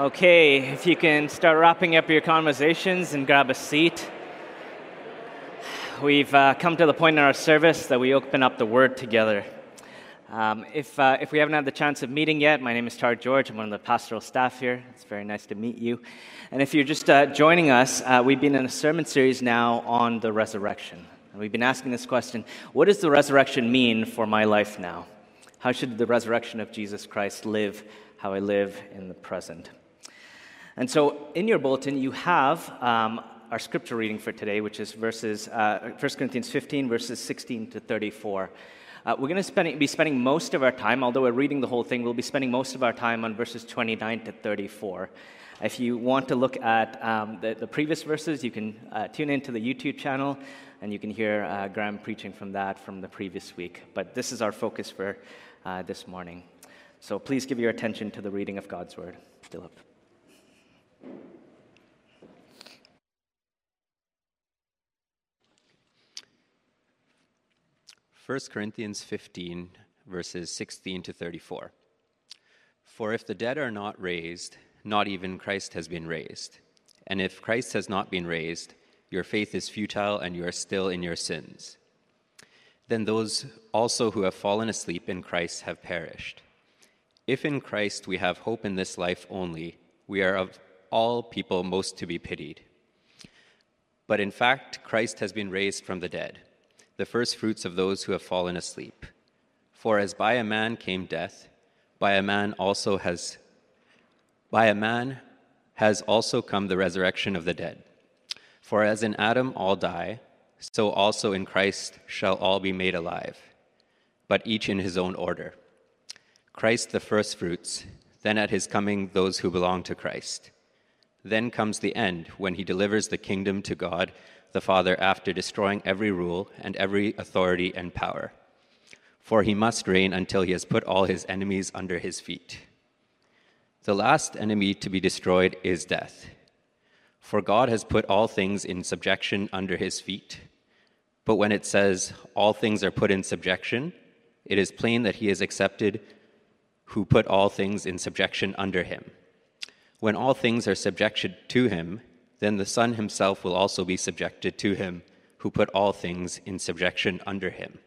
Okay, if you can start wrapping up your conversations and grab a seat. We've uh, come to the point in our service that we open up the Word together. Um, if, uh, if we haven't had the chance of meeting yet, my name is Tar George. I'm one of the pastoral staff here. It's very nice to meet you. And if you're just uh, joining us, uh, we've been in a sermon series now on the resurrection. And we've been asking this question What does the resurrection mean for my life now? How should the resurrection of Jesus Christ live how I live in the present? And so in your bulletin, you have um, our scripture reading for today, which is verses, uh, 1 Corinthians 15, verses 16 to 34. Uh, we're going to be spending most of our time, although we're reading the whole thing, we'll be spending most of our time on verses 29 to 34. If you want to look at um, the, the, previous verses, you can uh, tune into the YouTube channel and you can hear uh, Graham preaching from that from the previous week. But this is our focus for uh, this morning. So please give your attention to the reading of God's word. Philip. 1 Corinthians 15, verses 16 to 34. For if the dead are not raised, not even Christ has been raised. And if Christ has not been raised, your faith is futile and you are still in your sins. Then those also who have fallen asleep in Christ have perished. If in Christ we have hope in this life only, we are of all people most to be pitied. But in fact, Christ has been raised from the dead, the first fruits of those who have fallen asleep. For as by a man came death, by a man also has by a man has also come the resurrection of the dead. For as in Adam all die, so also in Christ shall all be made alive, but each in his own order. Christ the firstfruits, then at his coming those who belong to Christ. Then comes the end, when he delivers the kingdom to God the Father after destroying every rule and every authority and power. For he must reign until he has put all his enemies under his feet. The last enemy to be destroyed is death. For God has put all things in subjection under his feet. But when it says, all things are put in subjection, it is plain that he is accepted who put all things in subjection under him. When all things are subjected to him, then the Son himself will also be subjected to him who put all things in subjection under him,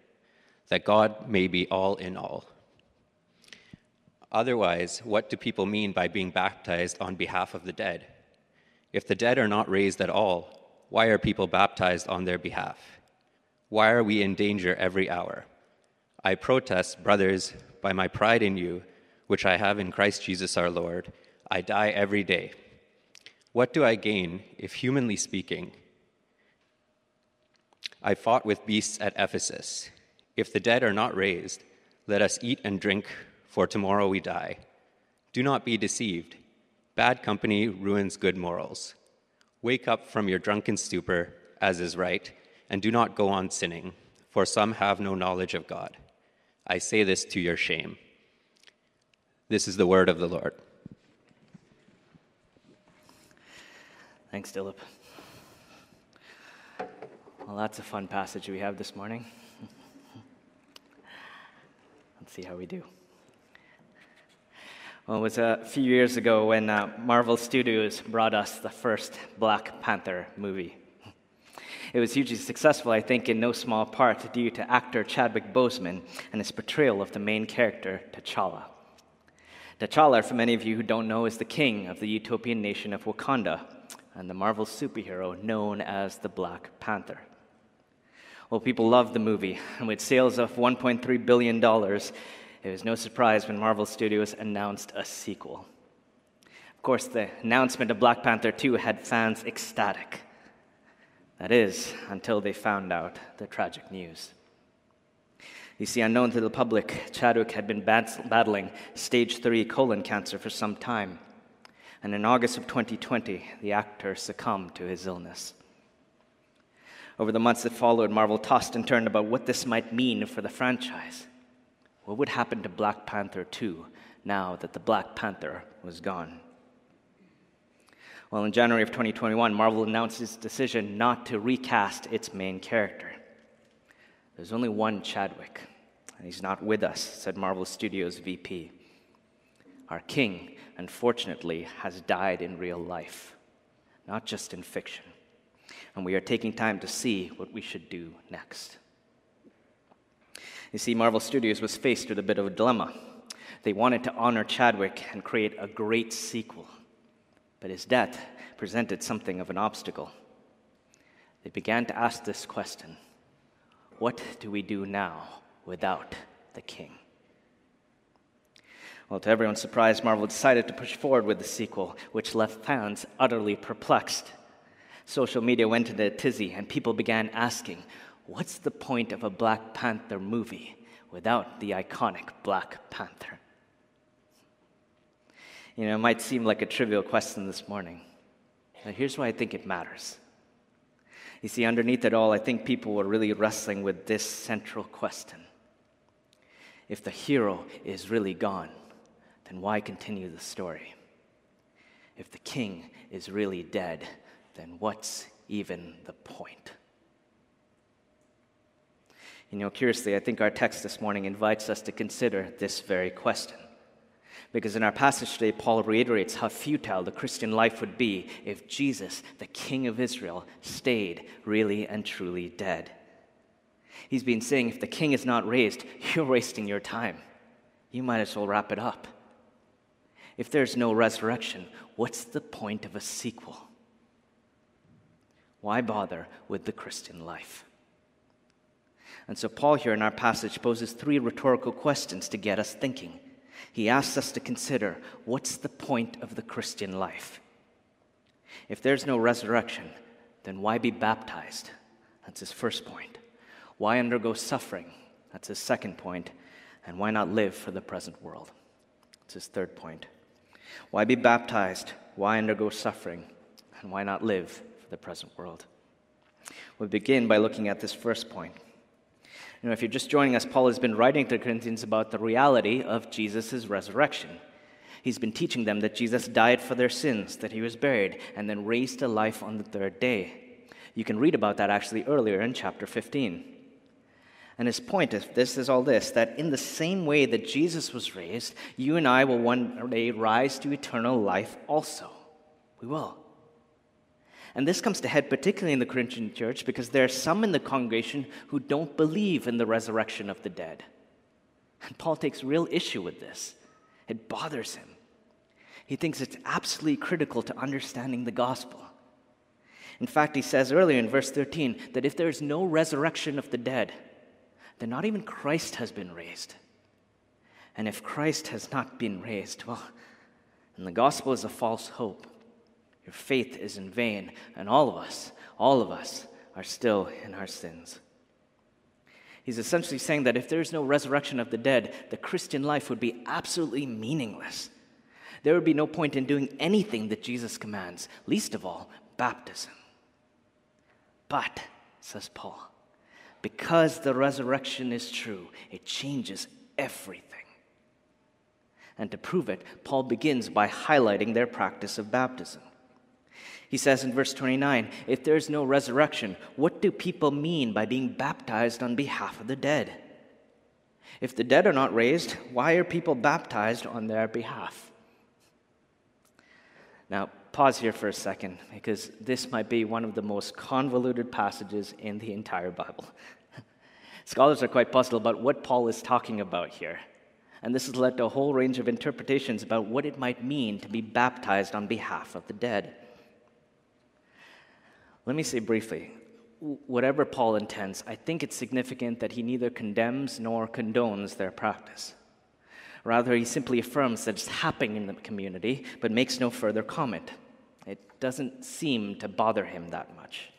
that God may be all in all. Otherwise, what do people mean by being baptized on behalf of the dead? If the dead are not raised at all, why are people baptized on their behalf? Why are we in danger every hour? I protest, brothers, by my pride in you, which I have in Christ Jesus our Lord, I die every day. What do I gain if, humanly speaking, I fought with beasts at Ephesus? If the dead are not raised, let us eat and drink, for tomorrow we die. Do not be deceived. Bad company ruins good morals. Wake up from your drunken stupor, as is right and do not go on sinning, for some have no knowledge of God. I say this to your shame. This is the word of the Lord. Thanks, Dilip. Well, that's a fun passage we have this morning. Let's see how we do. Well, it was a few years ago when uh, Marvel Studios brought us the first Black Panther movie. It was hugely successful, I think, in no small part due to actor Chadwick Boseman and his portrayal of the main character, T'Challa. T'Challa, for many of you who don't know, is the king of the utopian nation of Wakanda and the Marvel superhero known as the Black Panther. Well, people loved the movie, and with sales of $1.3 billion, it was no surprise when Marvel Studios announced a sequel. Of course, the announcement of Black Panther 2 had fans ecstatic. That is, until they found out the tragic news. You see, unknown to the public, Chadwick had been battling stage 3 colon cancer for some time. And in August of 2020, the actor succumbed to his illness. Over the months that followed, Marvel tossed and turned about what this might mean for the franchise. What would happen to Black Panther 2 now that the Black Panther was gone? Well, in January of 2021, Marvel announced its decision not to recast its main character. There's only one Chadwick, and he's not with us, said Marvel Studios VP. Our king unfortunately, has died in real life, not just in fiction. And we are taking time to see what we should do next. You see, Marvel Studios was faced with a bit of a dilemma. They wanted to honor Chadwick and create a great sequel, but his death presented something of an obstacle. They began to ask this question What do we do now without the king? Well, to everyone's surprise, Marvel decided to push forward with the sequel, which left fans utterly perplexed. Social media went into a tizzy, and people began asking, What's the point of a Black Panther movie without the iconic Black Panther? You know, it might seem like a trivial question this morning, but here's why I think it matters. You see, underneath it all, I think people were really wrestling with this central question If the hero is really gone, then why continue the story? If the king is really dead, then what's even the point? You know, curiously, I think our text this morning invites us to consider this very question. Because in our passage today, Paul reiterates how futile the Christian life would be if Jesus, the King of Israel, stayed really and truly dead. He's been saying if the king is not raised, you're wasting your time. You might as well wrap it up. If there's no resurrection, what's the point of a sequel? Why bother with the Christian life? And so, Paul here in our passage poses three rhetorical questions to get us thinking. He asks us to consider what's the point of the Christian life? If there's no resurrection, then why be baptized? That's his first point. Why undergo suffering? That's his second point. And why not live for the present world? That's his third point. Why be baptized? Why undergo suffering? And why not live for the present world? We begin by looking at this first point. You know, if you're just joining us, Paul has been writing to the Corinthians about the reality of Jesus' resurrection. He's been teaching them that Jesus died for their sins, that he was buried, and then raised to life on the third day. You can read about that actually earlier in chapter 15. And his point is this is all this that in the same way that Jesus was raised, you and I will one day rise to eternal life also. We will. And this comes to head particularly in the Corinthian church because there are some in the congregation who don't believe in the resurrection of the dead. And Paul takes real issue with this. It bothers him. He thinks it's absolutely critical to understanding the gospel. In fact, he says earlier in verse 13 that if there is no resurrection of the dead, then not even Christ has been raised. And if Christ has not been raised, well, and the gospel is a false hope. Your faith is in vain, and all of us, all of us, are still in our sins. He's essentially saying that if there's no resurrection of the dead, the Christian life would be absolutely meaningless. There would be no point in doing anything that Jesus commands, least of all, baptism. But, says Paul, because the resurrection is true, it changes everything. And to prove it, Paul begins by highlighting their practice of baptism. He says in verse 29 if there's no resurrection, what do people mean by being baptized on behalf of the dead? If the dead are not raised, why are people baptized on their behalf? Now, pause here for a second because this might be one of the most convoluted passages in the entire Bible. Scholars are quite puzzled about what Paul is talking about here. And this has led to a whole range of interpretations about what it might mean to be baptized on behalf of the dead. Let me say briefly whatever Paul intends, I think it's significant that he neither condemns nor condones their practice. Rather, he simply affirms that it's happening in the community, but makes no further comment. It doesn't seem to bother him that much.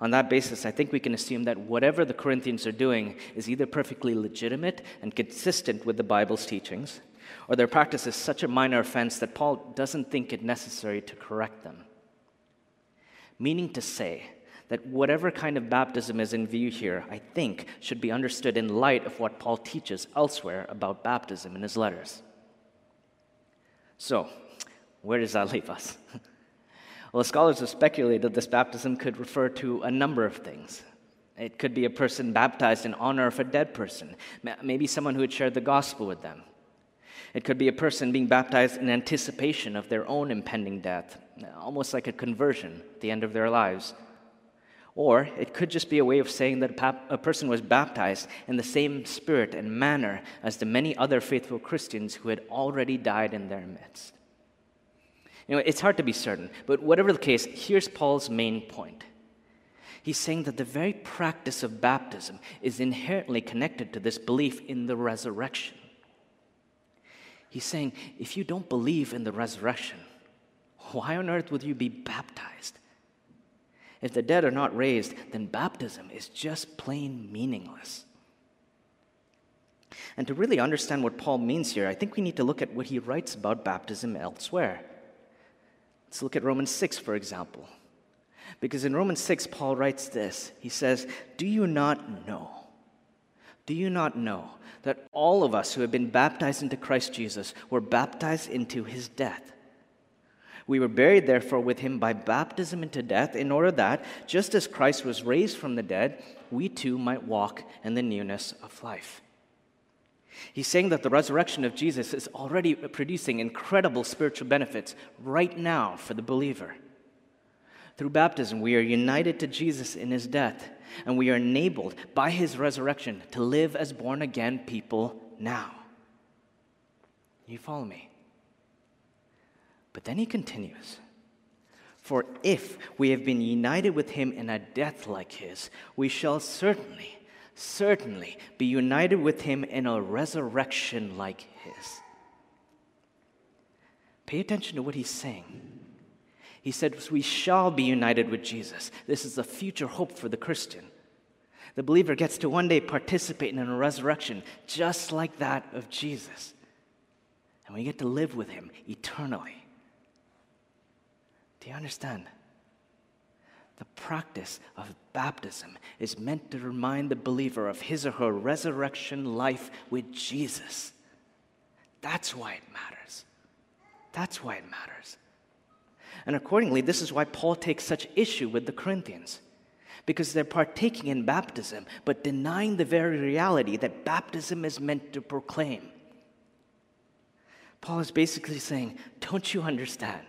On that basis, I think we can assume that whatever the Corinthians are doing is either perfectly legitimate and consistent with the Bible's teachings, or their practice is such a minor offense that Paul doesn't think it necessary to correct them meaning to say that whatever kind of baptism is in view here, I think, should be understood in light of what Paul teaches elsewhere about baptism in his letters. So, where does that leave us? well, scholars have speculated that this baptism could refer to a number of things. It could be a person baptized in honor of a dead person, maybe someone who had shared the gospel with them. It could be a person being baptized in anticipation of their own impending death, almost like a conversion at the end of their lives. Or it could just be a way of saying that a person was baptized in the same spirit and manner as the many other faithful Christians who had already died in their midst. You know, it's hard to be certain, but whatever the case, here's Paul's main point. He's saying that the very practice of baptism is inherently connected to this belief in the resurrection. He's saying, if you don't believe in the resurrection, why on earth would you be baptized? If the dead are not raised, then baptism is just plain meaningless. And to really understand what Paul means here, I think we need to look at what he writes about baptism elsewhere. Let's look at Romans 6, for example. Because in Romans 6, Paul writes this He says, Do you not know? Do you not know that all of us who have been baptized into Christ Jesus were baptized into his death? We were buried, therefore, with him by baptism into death, in order that, just as Christ was raised from the dead, we too might walk in the newness of life. He's saying that the resurrection of Jesus is already producing incredible spiritual benefits right now for the believer. Through baptism, we are united to Jesus in his death, and we are enabled by his resurrection to live as born again people now. You follow me? But then he continues For if we have been united with him in a death like his, we shall certainly, certainly be united with him in a resurrection like his. Pay attention to what he's saying. He said, We shall be united with Jesus. This is a future hope for the Christian. The believer gets to one day participate in a resurrection just like that of Jesus. And we get to live with him eternally. Do you understand? The practice of baptism is meant to remind the believer of his or her resurrection life with Jesus. That's why it matters. That's why it matters. And accordingly, this is why Paul takes such issue with the Corinthians. Because they're partaking in baptism, but denying the very reality that baptism is meant to proclaim. Paul is basically saying, Don't you understand?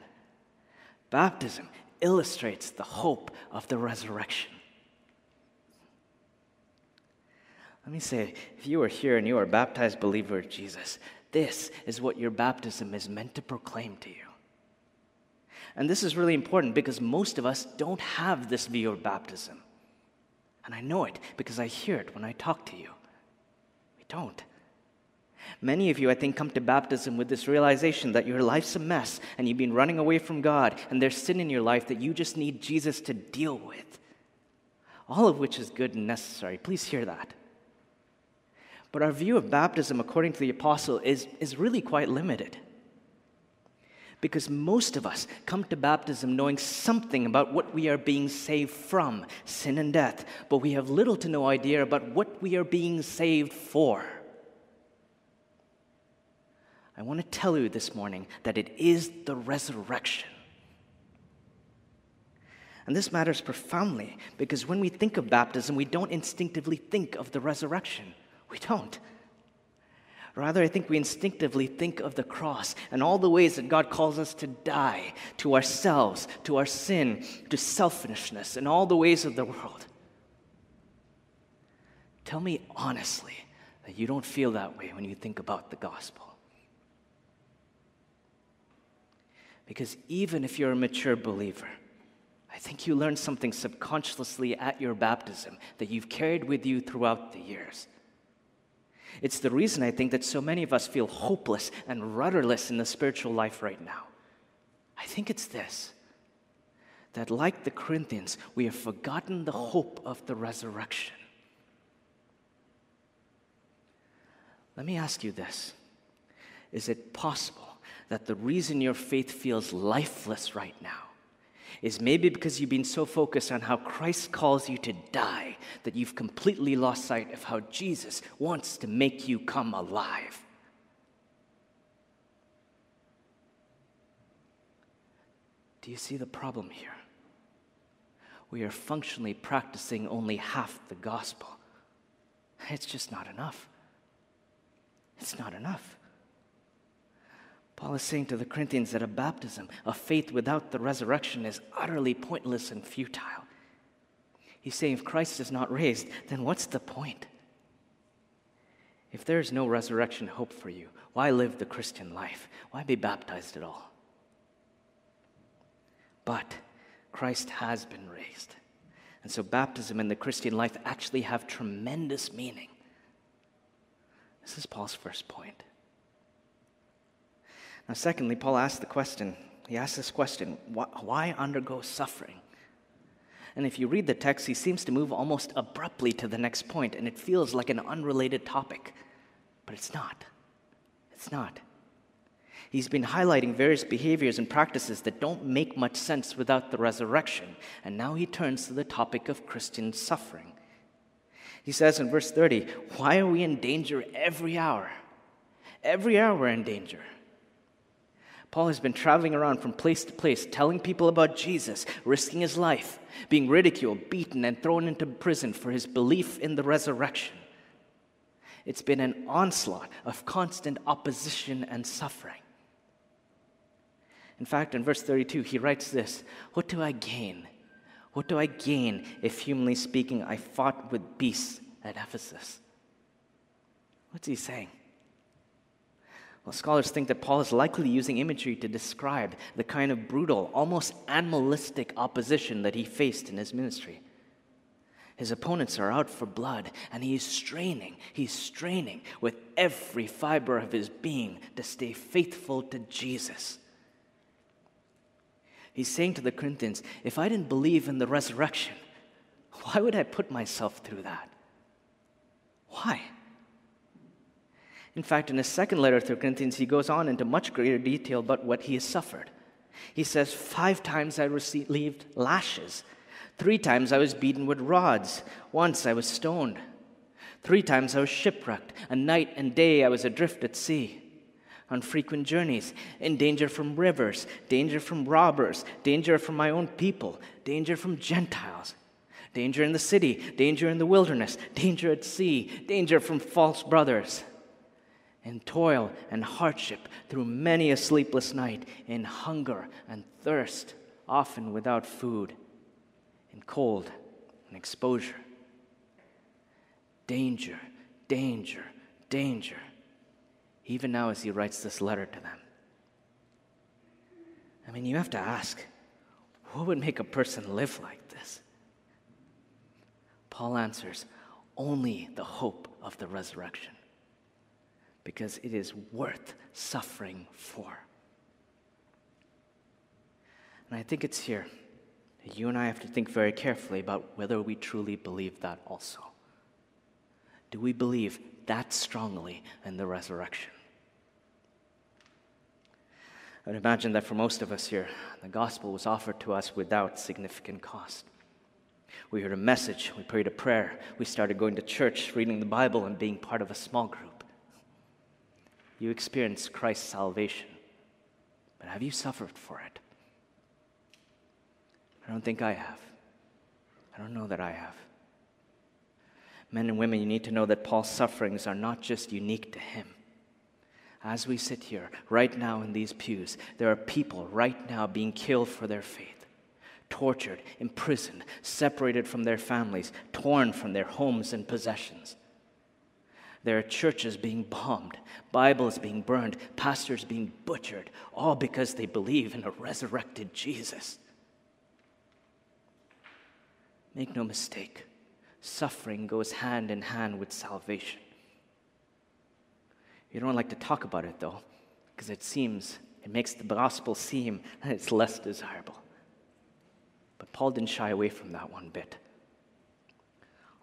Baptism illustrates the hope of the resurrection. Let me say, if you are here and you are a baptized believer of Jesus, this is what your baptism is meant to proclaim to you. And this is really important because most of us don't have this view of baptism. And I know it because I hear it when I talk to you. We don't. Many of you, I think, come to baptism with this realization that your life's a mess and you've been running away from God and there's sin in your life that you just need Jesus to deal with. All of which is good and necessary. Please hear that. But our view of baptism, according to the apostle, is, is really quite limited. Because most of us come to baptism knowing something about what we are being saved from sin and death, but we have little to no idea about what we are being saved for. I want to tell you this morning that it is the resurrection. And this matters profoundly because when we think of baptism, we don't instinctively think of the resurrection. We don't. Rather, I think we instinctively think of the cross and all the ways that God calls us to die to ourselves, to our sin, to selfishness, and all the ways of the world. Tell me honestly that you don't feel that way when you think about the gospel. Because even if you're a mature believer, I think you learned something subconsciously at your baptism that you've carried with you throughout the years. It's the reason I think that so many of us feel hopeless and rudderless in the spiritual life right now. I think it's this that, like the Corinthians, we have forgotten the hope of the resurrection. Let me ask you this Is it possible that the reason your faith feels lifeless right now is maybe because you've been so focused on how Christ calls you to die that you've completely lost sight of how Jesus wants to make you come alive. Do you see the problem here? We are functionally practicing only half the gospel. It's just not enough. It's not enough. Paul is saying to the Corinthians that a baptism, a faith without the resurrection, is utterly pointless and futile. He's saying if Christ is not raised, then what's the point? If there is no resurrection hope for you, why live the Christian life? Why be baptized at all? But Christ has been raised. And so baptism and the Christian life actually have tremendous meaning. This is Paul's first point. Now, secondly, Paul asks the question he asks this question why undergo suffering? And if you read the text, he seems to move almost abruptly to the next point, and it feels like an unrelated topic. But it's not. It's not. He's been highlighting various behaviors and practices that don't make much sense without the resurrection. And now he turns to the topic of Christian suffering. He says in verse 30, Why are we in danger every hour? Every hour we're in danger. Paul has been traveling around from place to place, telling people about Jesus, risking his life, being ridiculed, beaten, and thrown into prison for his belief in the resurrection. It's been an onslaught of constant opposition and suffering. In fact, in verse 32, he writes this What do I gain? What do I gain if, humanly speaking, I fought with beasts at Ephesus? What's he saying? Well, scholars think that Paul is likely using imagery to describe the kind of brutal, almost animalistic opposition that he faced in his ministry. His opponents are out for blood, and he's straining, he's straining with every fiber of his being to stay faithful to Jesus. He's saying to the Corinthians, if I didn't believe in the resurrection, why would I put myself through that? Why? In fact, in his second letter to Corinthians, he goes on into much greater detail about what he has suffered. He says, Five times I received lashes. Three times I was beaten with rods. Once I was stoned. Three times I was shipwrecked. A night and day I was adrift at sea on frequent journeys, in danger from rivers, danger from robbers, danger from my own people, danger from Gentiles, danger in the city, danger in the wilderness, danger at sea, danger from false brothers. In toil and hardship through many a sleepless night, in hunger and thirst, often without food, in cold and exposure. Danger, danger, danger even now as he writes this letter to them. I mean, you have to ask what would make a person live like this? Paul answers only the hope of the resurrection, because it is worth suffering for. And I think it's here that you and I have to think very carefully about whether we truly believe that also. Do we believe that strongly in the resurrection? I would imagine that for most of us here, the gospel was offered to us without significant cost. We heard a message, we prayed a prayer, we started going to church, reading the Bible, and being part of a small group. You experienced Christ's salvation, but have you suffered for it? I don't think I have. I don't know that I have. Men and women, you need to know that Paul's sufferings are not just unique to him as we sit here right now in these pews, there are people right now being killed for their faith, tortured, imprisoned, separated from their families, torn from their homes and possessions. There are churches being bombed, Bibles being burned, pastors being butchered, all because they believe in a resurrected Jesus. Make no mistake, suffering goes hand in hand with salvation. You don't like to talk about it though, because it seems, it makes the gospel seem it's less desirable. But Paul didn't shy away from that one bit.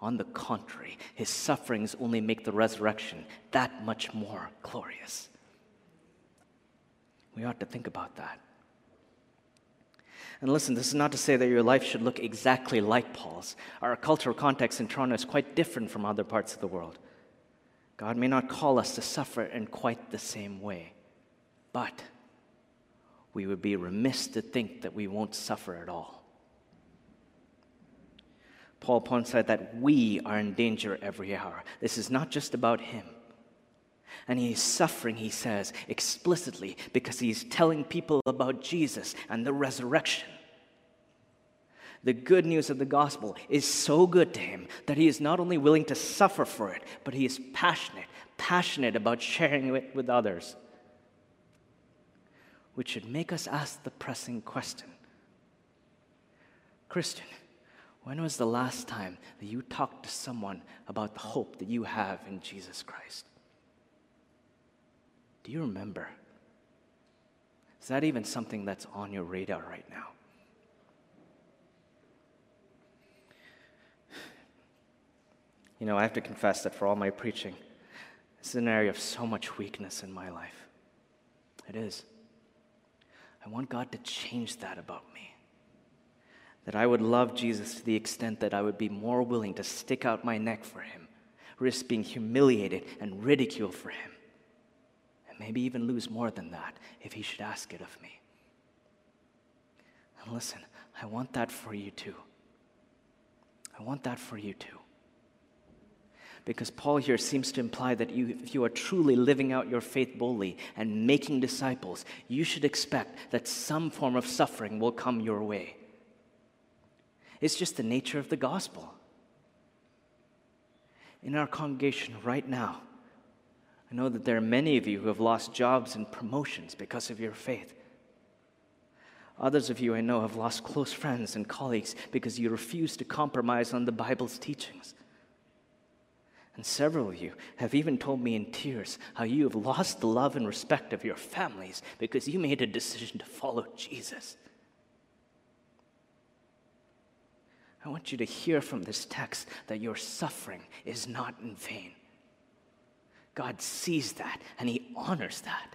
On the contrary, his sufferings only make the resurrection that much more glorious. We ought to think about that. And listen, this is not to say that your life should look exactly like Paul's. Our cultural context in Toronto is quite different from other parts of the world. God may not call us to suffer in quite the same way, but we would be remiss to think that we won't suffer at all. Paul points out that we are in danger every hour. This is not just about him. And he's suffering, he says, explicitly because he's telling people about Jesus and the resurrection. The good news of the gospel is so good to him that he is not only willing to suffer for it, but he is passionate, passionate about sharing it with others. Which should make us ask the pressing question Christian, when was the last time that you talked to someone about the hope that you have in Jesus Christ? Do you remember? Is that even something that's on your radar right now? You know, I have to confess that for all my preaching, this is an area of so much weakness in my life. It is. I want God to change that about me. That I would love Jesus to the extent that I would be more willing to stick out my neck for him, risk being humiliated and ridiculed for him, and maybe even lose more than that if he should ask it of me. And listen, I want that for you too. I want that for you too because Paul here seems to imply that you, if you are truly living out your faith boldly and making disciples, you should expect that some form of suffering will come your way. It's just the nature of the gospel. In our congregation right now, I know that there are many of you who have lost jobs and promotions because of your faith. Others of you I know have lost close friends and colleagues because you refuse to compromise on the Bible's teachings. And several of you have even told me in tears how you have lost the love and respect of your families because you made a decision to follow Jesus. I want you to hear from this text that your suffering is not in vain. God sees that and He honors that.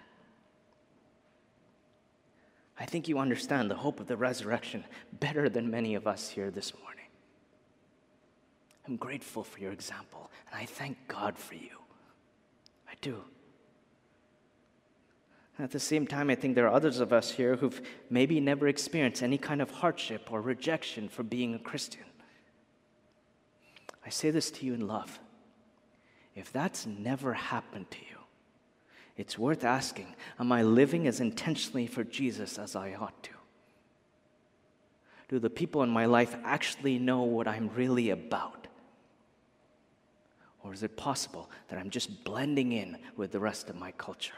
I think you understand the hope of the resurrection better than many of us here this morning. I'm grateful for your example, and I thank God for you. I do. At the same time, I think there are others of us here who've maybe never experienced any kind of hardship or rejection for being a Christian. I say this to you in love. If that's never happened to you, it's worth asking Am I living as intentionally for Jesus as I ought to? Do the people in my life actually know what I'm really about? Or is it possible that I'm just blending in with the rest of my culture?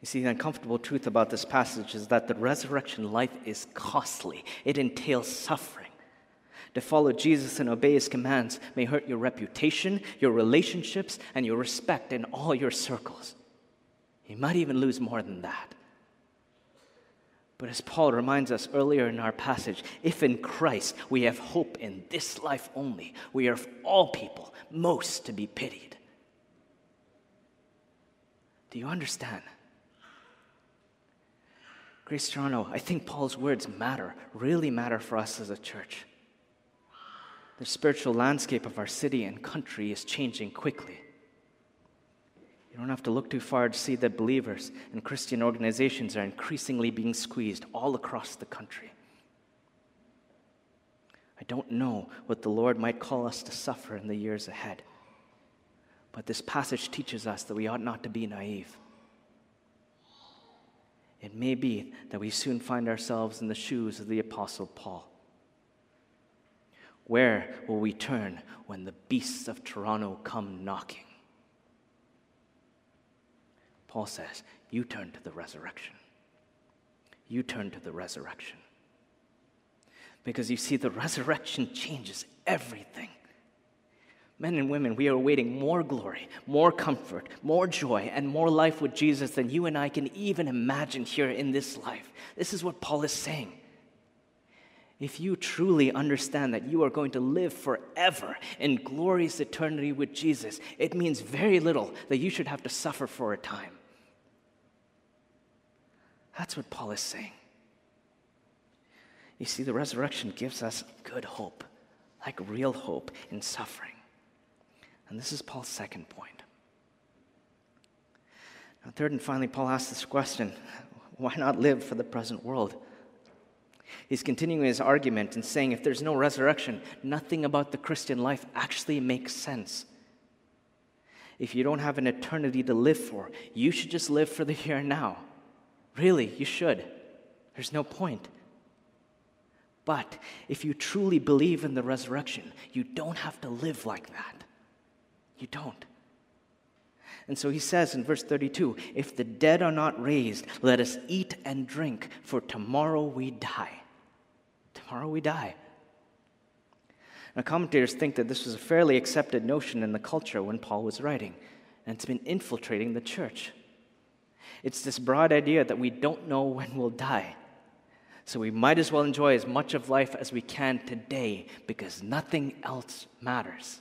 You see, the uncomfortable truth about this passage is that the resurrection life is costly, it entails suffering. To follow Jesus and obey his commands may hurt your reputation, your relationships, and your respect in all your circles. You might even lose more than that. But as Paul reminds us earlier in our passage, if in Christ we have hope in this life only, we are of all people most to be pitied. Do you understand? Grace Toronto, I think Paul's words matter, really matter for us as a church. The spiritual landscape of our city and country is changing quickly. You don't have to look too far to see that believers and Christian organizations are increasingly being squeezed all across the country. I don't know what the Lord might call us to suffer in the years ahead, but this passage teaches us that we ought not to be naive. It may be that we soon find ourselves in the shoes of the Apostle Paul. Where will we turn when the beasts of Toronto come knocking? Paul says, You turn to the resurrection. You turn to the resurrection. Because you see, the resurrection changes everything. Men and women, we are awaiting more glory, more comfort, more joy, and more life with Jesus than you and I can even imagine here in this life. This is what Paul is saying. If you truly understand that you are going to live forever in glorious eternity with Jesus, it means very little that you should have to suffer for a time. That's what Paul is saying. You see, the resurrection gives us good hope, like real hope in suffering. And this is Paul's second point. Now, third and finally, Paul asks this question why not live for the present world? He's continuing his argument and saying if there's no resurrection, nothing about the Christian life actually makes sense. If you don't have an eternity to live for, you should just live for the here and now. Really, you should. There's no point. But if you truly believe in the resurrection, you don't have to live like that. You don't. And so he says in verse 32 If the dead are not raised, let us eat and drink, for tomorrow we die. Tomorrow we die. Now, commentators think that this was a fairly accepted notion in the culture when Paul was writing, and it's been infiltrating the church. It's this broad idea that we don't know when we'll die. So we might as well enjoy as much of life as we can today because nothing else matters.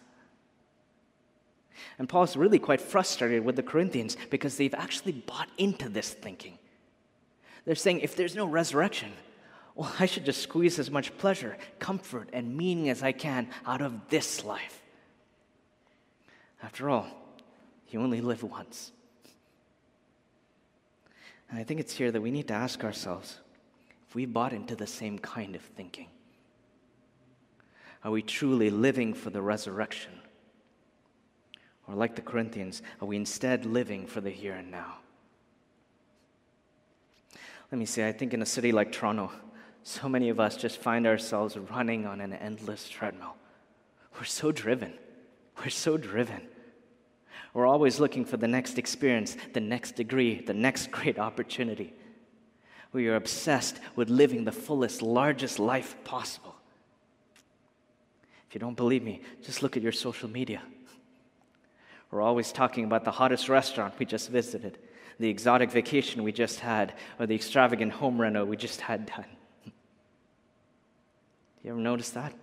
And Paul's really quite frustrated with the Corinthians because they've actually bought into this thinking. They're saying if there's no resurrection, well, I should just squeeze as much pleasure, comfort, and meaning as I can out of this life. After all, you only live once. And I think it's here that we need to ask ourselves if we bought into the same kind of thinking. Are we truly living for the resurrection? Or, like the Corinthians, are we instead living for the here and now? Let me say, I think in a city like Toronto, so many of us just find ourselves running on an endless treadmill. We're so driven. We're so driven. We're always looking for the next experience, the next degree, the next great opportunity. We are obsessed with living the fullest, largest life possible. If you don't believe me, just look at your social media. We're always talking about the hottest restaurant we just visited, the exotic vacation we just had, or the extravagant home reno we just had done. You ever notice that? I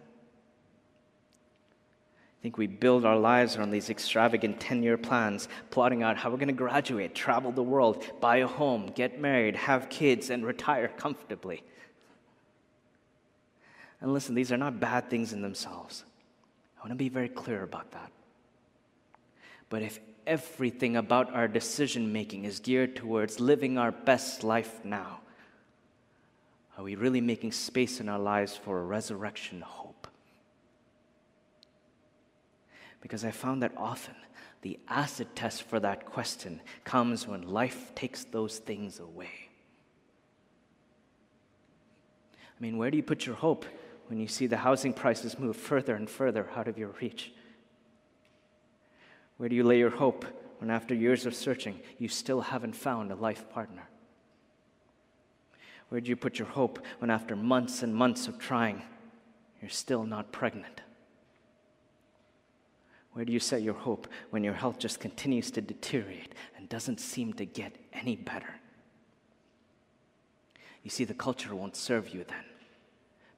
think we build our lives around these extravagant 10 year plans, plotting out how we're going to graduate, travel the world, buy a home, get married, have kids, and retire comfortably. And listen, these are not bad things in themselves. I want to be very clear about that. But if everything about our decision making is geared towards living our best life now, are we really making space in our lives for a resurrection hope? Because I found that often the acid test for that question comes when life takes those things away. I mean, where do you put your hope when you see the housing prices move further and further out of your reach? Where do you lay your hope when, after years of searching, you still haven't found a life partner? Where do you put your hope when, after months and months of trying, you're still not pregnant? Where do you set your hope when your health just continues to deteriorate and doesn't seem to get any better? You see, the culture won't serve you then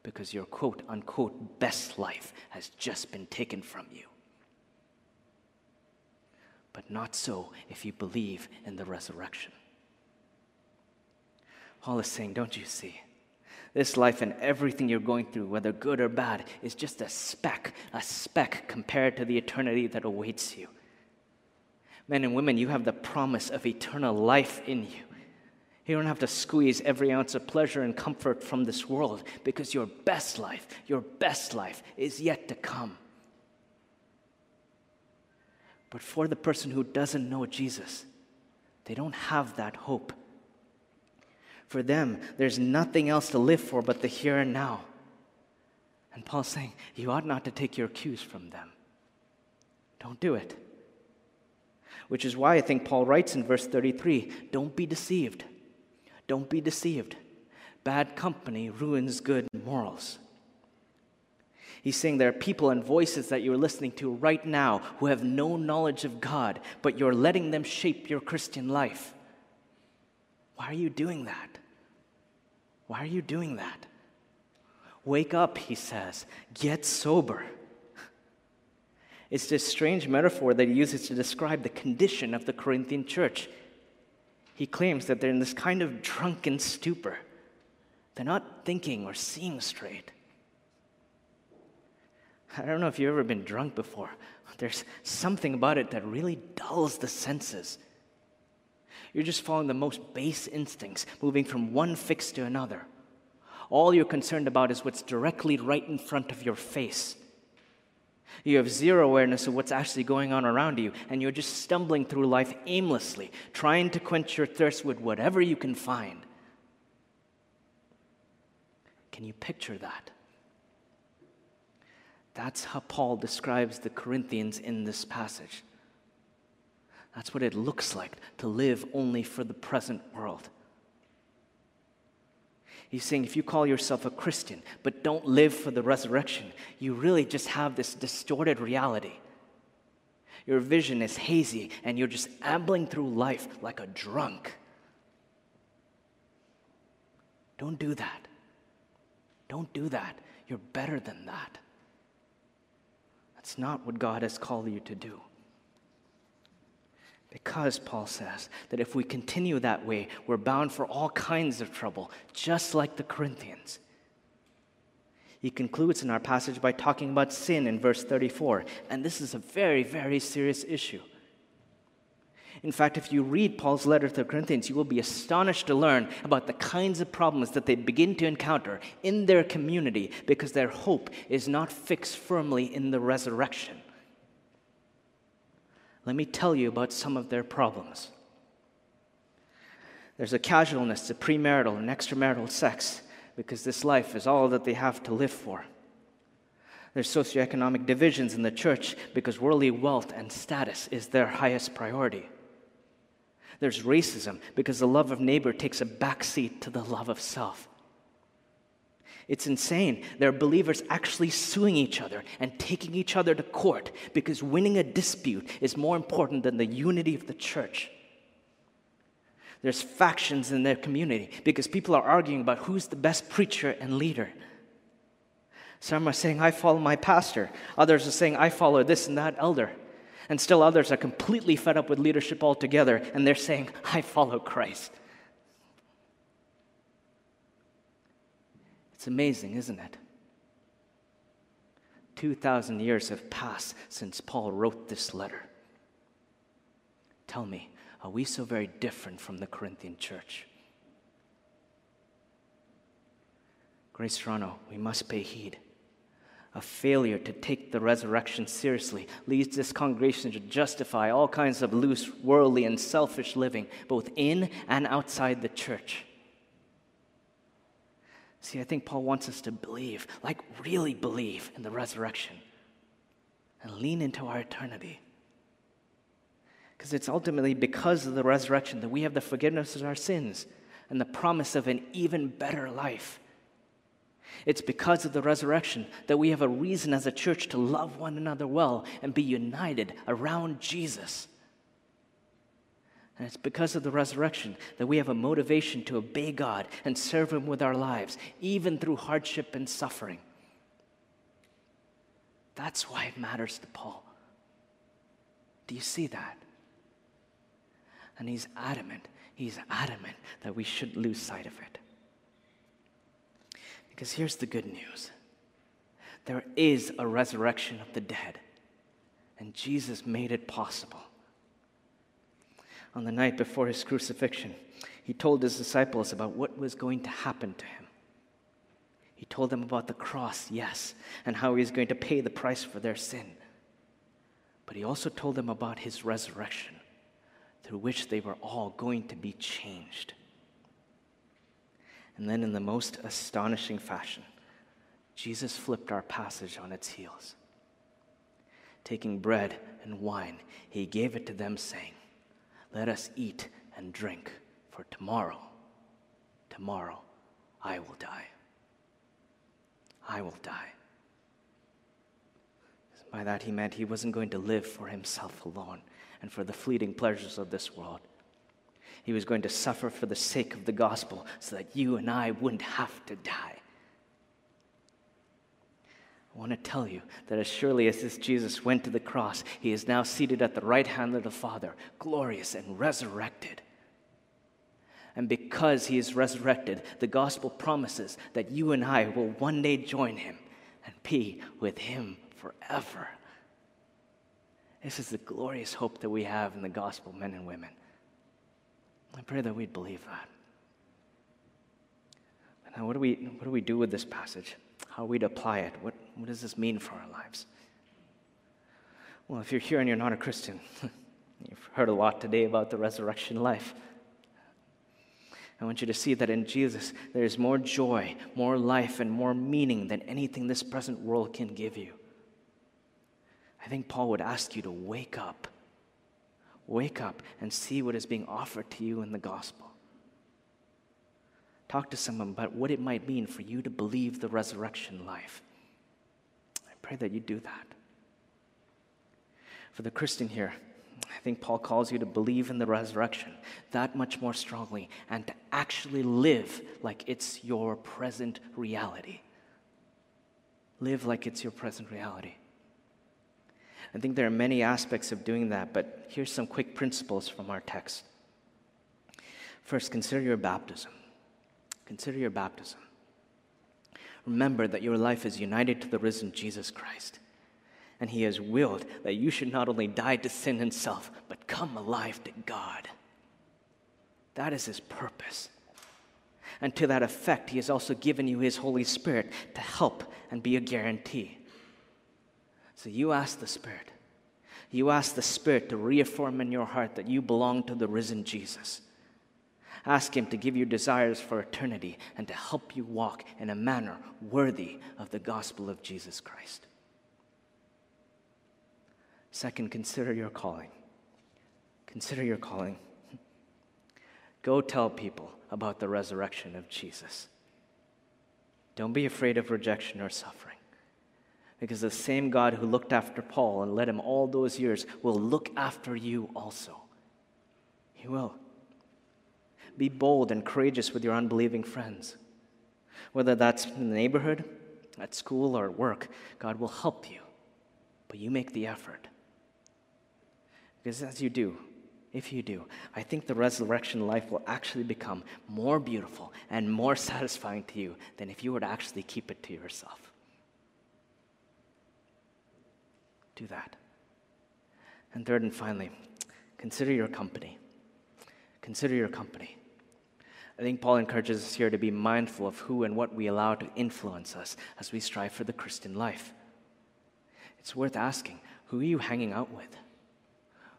because your quote unquote best life has just been taken from you. But not so if you believe in the resurrection. Paul is saying, Don't you see? This life and everything you're going through, whether good or bad, is just a speck, a speck compared to the eternity that awaits you. Men and women, you have the promise of eternal life in you. You don't have to squeeze every ounce of pleasure and comfort from this world because your best life, your best life is yet to come. But for the person who doesn't know Jesus, they don't have that hope. For them, there's nothing else to live for but the here and now. And Paul's saying, you ought not to take your cues from them. Don't do it. Which is why I think Paul writes in verse 33 don't be deceived. Don't be deceived. Bad company ruins good morals. He's saying there are people and voices that you're listening to right now who have no knowledge of God, but you're letting them shape your Christian life. Why are you doing that? Why are you doing that? Wake up, he says. Get sober. It's this strange metaphor that he uses to describe the condition of the Corinthian church. He claims that they're in this kind of drunken stupor. They're not thinking or seeing straight. I don't know if you've ever been drunk before. There's something about it that really dulls the senses. You're just following the most base instincts, moving from one fix to another. All you're concerned about is what's directly right in front of your face. You have zero awareness of what's actually going on around you, and you're just stumbling through life aimlessly, trying to quench your thirst with whatever you can find. Can you picture that? That's how Paul describes the Corinthians in this passage. That's what it looks like to live only for the present world. He's saying if you call yourself a Christian but don't live for the resurrection, you really just have this distorted reality. Your vision is hazy and you're just ambling through life like a drunk. Don't do that. Don't do that. You're better than that. That's not what God has called you to do. Because Paul says that if we continue that way, we're bound for all kinds of trouble, just like the Corinthians. He concludes in our passage by talking about sin in verse 34, and this is a very, very serious issue. In fact, if you read Paul's letter to the Corinthians, you will be astonished to learn about the kinds of problems that they begin to encounter in their community because their hope is not fixed firmly in the resurrection. Let me tell you about some of their problems. There's a casualness to premarital and extramarital sex because this life is all that they have to live for. There's socioeconomic divisions in the church because worldly wealth and status is their highest priority. There's racism because the love of neighbor takes a backseat to the love of self. It's insane. There are believers actually suing each other and taking each other to court because winning a dispute is more important than the unity of the church. There's factions in their community because people are arguing about who's the best preacher and leader. Some are saying, I follow my pastor. Others are saying, I follow this and that elder. And still others are completely fed up with leadership altogether and they're saying, I follow Christ. It's amazing, isn't it? 2,000 years have passed since Paul wrote this letter. Tell me, are we so very different from the Corinthian church? Grace Toronto, we must pay heed. A failure to take the resurrection seriously leads this congregation to justify all kinds of loose, worldly, and selfish living, both in and outside the church. See, I think Paul wants us to believe, like really believe in the resurrection and lean into our eternity. Because it's ultimately because of the resurrection that we have the forgiveness of our sins and the promise of an even better life. It's because of the resurrection that we have a reason as a church to love one another well and be united around Jesus. And it's because of the resurrection that we have a motivation to obey God and serve Him with our lives, even through hardship and suffering. That's why it matters to Paul. Do you see that? And he's adamant, he's adamant that we should lose sight of it. Because here's the good news there is a resurrection of the dead, and Jesus made it possible on the night before his crucifixion, he told his disciples about what was going to happen to him. He told them about the cross, yes, and how he was going to pay the price for their sin. But he also told them about his resurrection, through which they were all going to be changed. And then, in the most astonishing fashion, Jesus flipped our passage on its heels. Taking bread and wine, he gave it to them, saying, let us eat and drink, for tomorrow, tomorrow, I will die. I will die. By that he meant he wasn't going to live for himself alone and for the fleeting pleasures of this world. He was going to suffer for the sake of the gospel so that you and I wouldn't have to die. I want to tell you that as surely as this Jesus went to the cross, he is now seated at the right hand of the Father, glorious and resurrected. And because he is resurrected, the gospel promises that you and I will one day join him and be with him forever. This is the glorious hope that we have in the gospel, men and women. I pray that we'd believe that. Now, what do we, what do, we do with this passage? how we'd apply it. What, what does this mean for our lives? Well, if you're here and you're not a Christian, you've heard a lot today about the resurrection life. I want you to see that in Jesus, there is more joy, more life, and more meaning than anything this present world can give you. I think Paul would ask you to wake up. Wake up and see what is being offered to you in the gospel. Talk to someone about what it might mean for you to believe the resurrection life. I pray that you do that. For the Christian here, I think Paul calls you to believe in the resurrection that much more strongly and to actually live like it's your present reality. Live like it's your present reality. I think there are many aspects of doing that, but here's some quick principles from our text. First, consider your baptism. Consider your baptism. Remember that your life is united to the risen Jesus Christ, and He has willed that you should not only die to sin and self, but come alive to God. That is His purpose. And to that effect, He has also given you His Holy Spirit to help and be a guarantee. So you ask the Spirit. You ask the Spirit to reaffirm in your heart that you belong to the risen Jesus. Ask Him to give you desires for eternity and to help you walk in a manner worthy of the gospel of Jesus Christ. Second, consider your calling. Consider your calling. Go tell people about the resurrection of Jesus. Don't be afraid of rejection or suffering. Because the same God who looked after Paul and led him all those years will look after you also. He will. Be bold and courageous with your unbelieving friends. Whether that's in the neighborhood, at school, or at work, God will help you. But you make the effort. Because as you do, if you do, I think the resurrection life will actually become more beautiful and more satisfying to you than if you were to actually keep it to yourself. Do that. And third and finally, consider your company. Consider your company. I think Paul encourages us here to be mindful of who and what we allow to influence us as we strive for the Christian life. It's worth asking who are you hanging out with?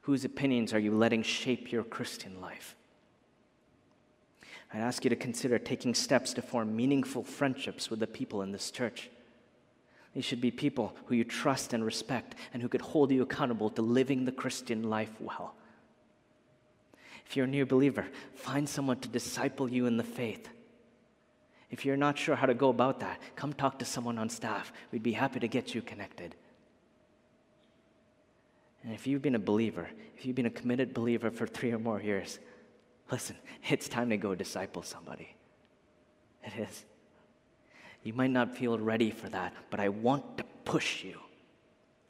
Whose opinions are you letting shape your Christian life? I'd ask you to consider taking steps to form meaningful friendships with the people in this church. These should be people who you trust and respect and who could hold you accountable to living the Christian life well. If you're a new believer, find someone to disciple you in the faith. If you're not sure how to go about that, come talk to someone on staff. We'd be happy to get you connected. And if you've been a believer, if you've been a committed believer for three or more years, listen, it's time to go disciple somebody. It is. You might not feel ready for that, but I want to push you.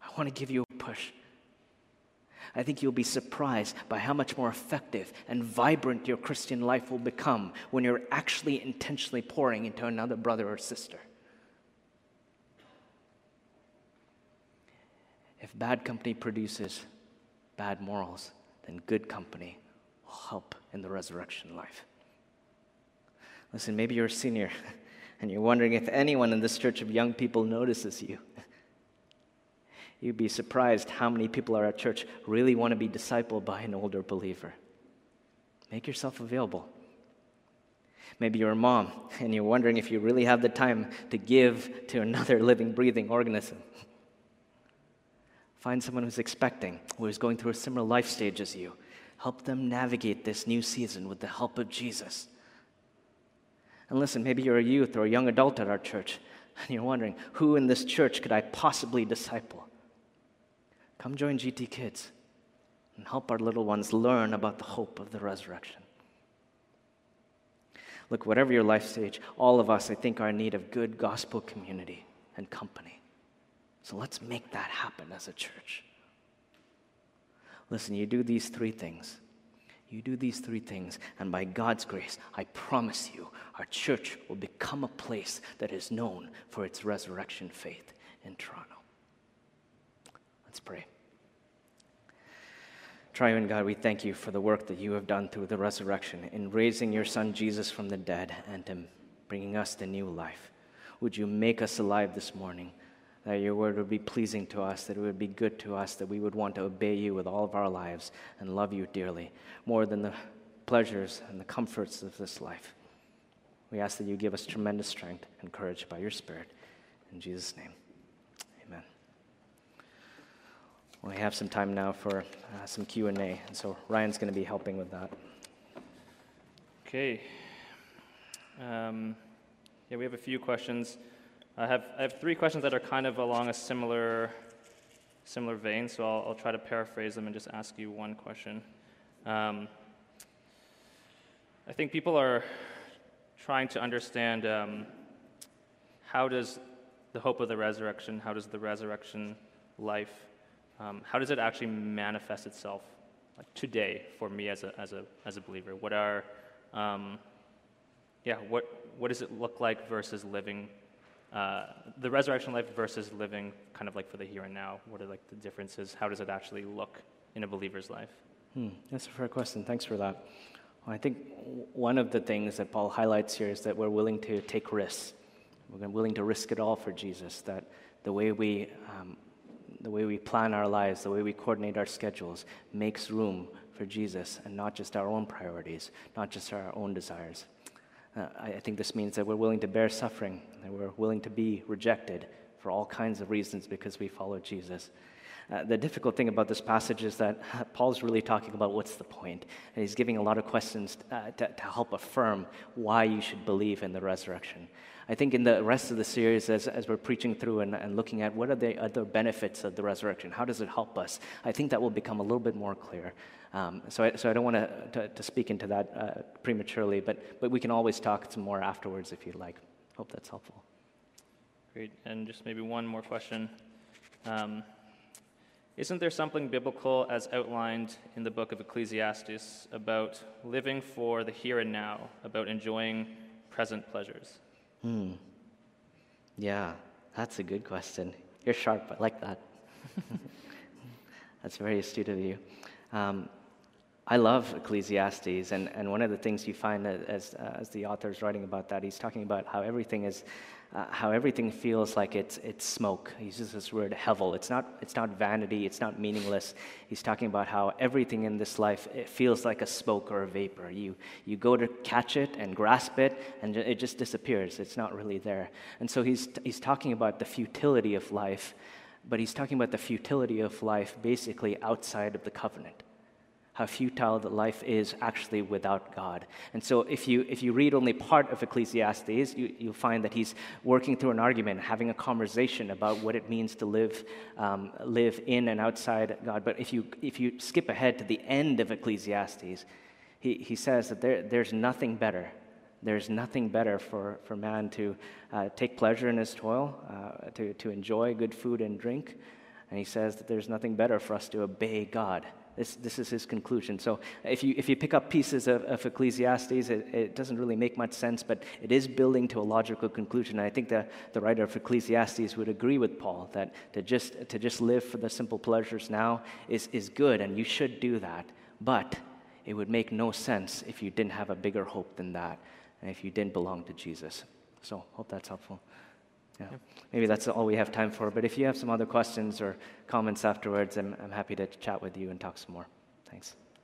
I want to give you a push. I think you'll be surprised by how much more effective and vibrant your Christian life will become when you're actually intentionally pouring into another brother or sister. If bad company produces bad morals, then good company will help in the resurrection life. Listen, maybe you're a senior and you're wondering if anyone in this church of young people notices you. You'd be surprised how many people are at church really want to be discipled by an older believer. Make yourself available. Maybe you're a mom and you're wondering if you really have the time to give to another living, breathing organism. Find someone who's expecting, who is going through a similar life stage as you. Help them navigate this new season with the help of Jesus. And listen, maybe you're a youth or a young adult at our church, and you're wondering, who in this church could I possibly disciple? Come join GT Kids and help our little ones learn about the hope of the resurrection. Look, whatever your life stage, all of us, I think, are in need of good gospel community and company. So let's make that happen as a church. Listen, you do these three things. You do these three things, and by God's grace, I promise you, our church will become a place that is known for its resurrection faith in Toronto. Let's pray. Triune God, we thank you for the work that you have done through the resurrection in raising your Son Jesus from the dead and in bringing us to new life. Would you make us alive this morning? That your word would be pleasing to us, that it would be good to us, that we would want to obey you with all of our lives and love you dearly, more than the pleasures and the comforts of this life. We ask that you give us tremendous strength and courage by your Spirit. In Jesus' name, amen. We have some time now for uh, some Q&A, and so Ryan's going to be helping with that. Okay. Um, yeah, we have a few questions. I have, I have three questions that are kind of along a similar, similar vein, so I'll, I'll try to paraphrase them and just ask you one question. Um, I think people are trying to understand um, how does the hope of the resurrection, how does the resurrection life, um, how does it actually manifest itself like today for me as a, as a, as a believer? What are, um, yeah, what, what does it look like versus living uh, the resurrection life versus living kind of like for the here and now? What are like the differences? How does it actually look in a believer's life? Hmm, that's a fair question. Thanks for that. Well, I think one of the things that Paul highlights here is that we're willing to take risks. We're willing to risk it all for Jesus. That the way we um, the way we plan our lives, the way we coordinate our schedules, makes room for Jesus and not just our own priorities, not just our own desires. Uh, I, think this means that we're willing to bear suffering, that we're willing to be rejected for all kinds of reasons because we follow Jesus. Uh, the difficult thing about this passage is that Paul's really talking about what's the point, and he's giving a lot of questions uh, to, help affirm why you should believe in the resurrection. I think in the rest of the series, as, as we're preaching through and, and looking at what are the other benefits of the resurrection, how does it help us, I think that will become a little bit more clear. Um, so, I, so I don't want to, to speak into that uh, prematurely, but, but we can always talk some more afterwards if you'd like. Hope that's helpful. Great. And just maybe one more question. Um, isn't there something biblical as outlined in the book of Ecclesiastes about living for the here and now, about enjoying present pleasures? Hmm. Yeah, that's a good question. You're sharp. I like that. that's very astute of you. Um, I love Ecclesiastes, and, and one of the things you find that as, uh, as the author is writing about that, he's talking about how everything is, uh, how everything feels like it's, it's smoke. He uses this word hevel. It's not, it's not vanity, it's not meaningless. He's talking about how everything in this life, it feels like a smoke or a vapor. You, you go to catch it and grasp it, and it just disappears. It's not really there. And so he's, he's talking about the futility of life, but he's talking about the futility of life basically outside of the covenant how futile that life is actually without God. And so, if you, if you read only part of Ecclesiastes, you, you'll find that he's working through an argument, having a conversation about what it means to live, um, live in and outside God. But if you, if you skip ahead to the end of Ecclesiastes, he, he says that there, there's nothing better. There's nothing better for, for man to uh, take pleasure in his toil, uh, to, to enjoy good food and drink. And he says that there's nothing better for us to obey God this, this is his conclusion. So if you, if you pick up pieces of, of Ecclesiastes, it, it, doesn't really make much sense, but it is building to a logical conclusion. And I think the, the writer of Ecclesiastes would agree with Paul that to just, to just live for the simple pleasures now is, is good, and you should do that. But it would make no sense if you didn't have a bigger hope than that, and if you didn't belong to Jesus. So hope that's helpful. Yeah. Maybe that's all we have time for. But if you have some other questions or comments afterwards, I'm, I'm happy to chat with you and talk some more. Thanks.